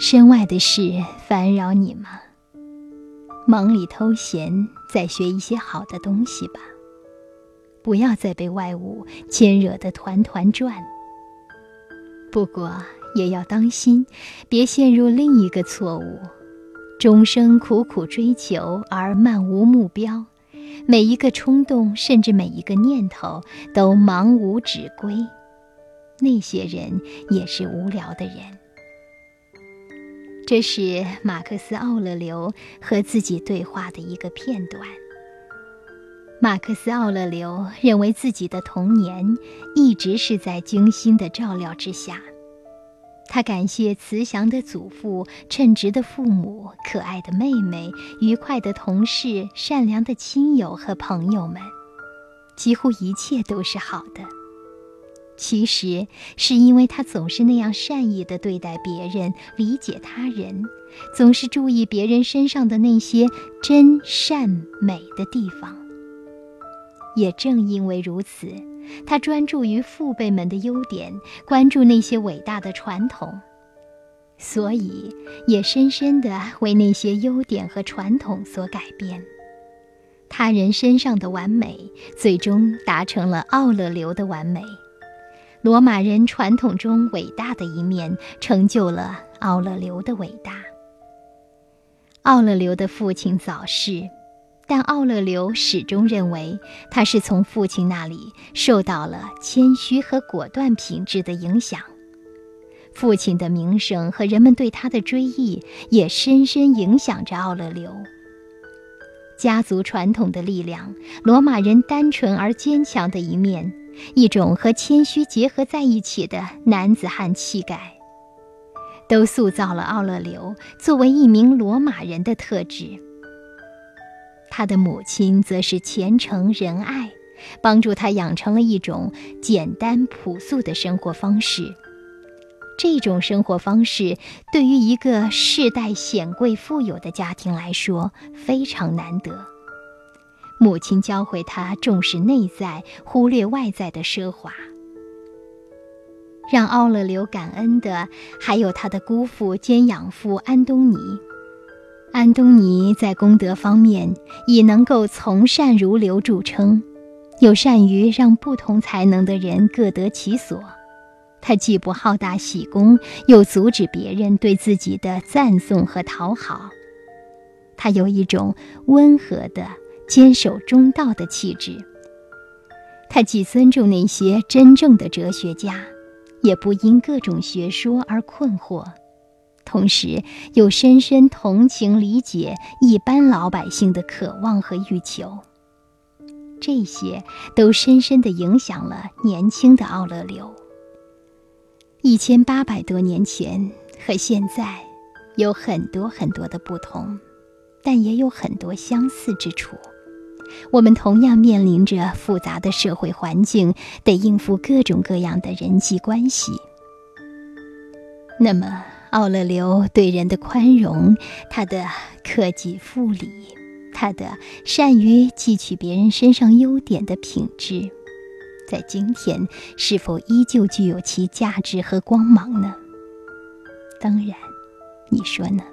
身外的事烦扰你吗？忙里偷闲，再学一些好的东西吧。不要再被外物牵惹得团团转。不过也要当心，别陷入另一个错误：终生苦苦追求而漫无目标，每一个冲动，甚至每一个念头都茫无止归。那些人也是无聊的人。这是马克思·奥勒留和自己对话的一个片段。马克思·奥勒留认为自己的童年一直是在精心的照料之下。他感谢慈祥的祖父、称职的父母、可爱的妹妹、愉快的同事、善良的亲友和朋友们，几乎一切都是好的。其实是因为他总是那样善意地对待别人，理解他人，总是注意别人身上的那些真善美的地方。也正因为如此，他专注于父辈们的优点，关注那些伟大的传统，所以也深深地为那些优点和传统所改变。他人身上的完美，最终达成了奥勒留的完美。罗马人传统中伟大的一面，成就了奥勒留的伟大。奥勒留的父亲早逝。但奥勒留始终认为，他是从父亲那里受到了谦虚和果断品质的影响。父亲的名声和人们对他的追忆，也深深影响着奥勒留。家族传统的力量，罗马人单纯而坚强的一面，一种和谦虚结合在一起的男子汉气概，都塑造了奥勒留作为一名罗马人的特质。他的母亲则是虔诚仁爱，帮助他养成了一种简单朴素的生活方式。这种生活方式对于一个世代显贵富有的家庭来说非常难得。母亲教会他重视内在，忽略外在的奢华。让奥勒留感恩的还有他的姑父兼养父安东尼。安东尼在功德方面以能够从善如流著称，又善于让不同才能的人各得其所。他既不好大喜功，又阻止别人对自己的赞颂和讨好。他有一种温和的、坚守中道的气质。他既尊重那些真正的哲学家，也不因各种学说而困惑。同时，又深深同情理解一般老百姓的渴望和欲求，这些都深深地影响了年轻的奥勒留。一千八百多年前和现在有很多很多的不同，但也有很多相似之处。我们同样面临着复杂的社会环境，得应付各种各样的人际关系。那么，奥勒留对人的宽容，他的克己复礼，他的善于汲取别人身上优点的品质，在今天是否依旧具有其价值和光芒呢？当然，你说呢？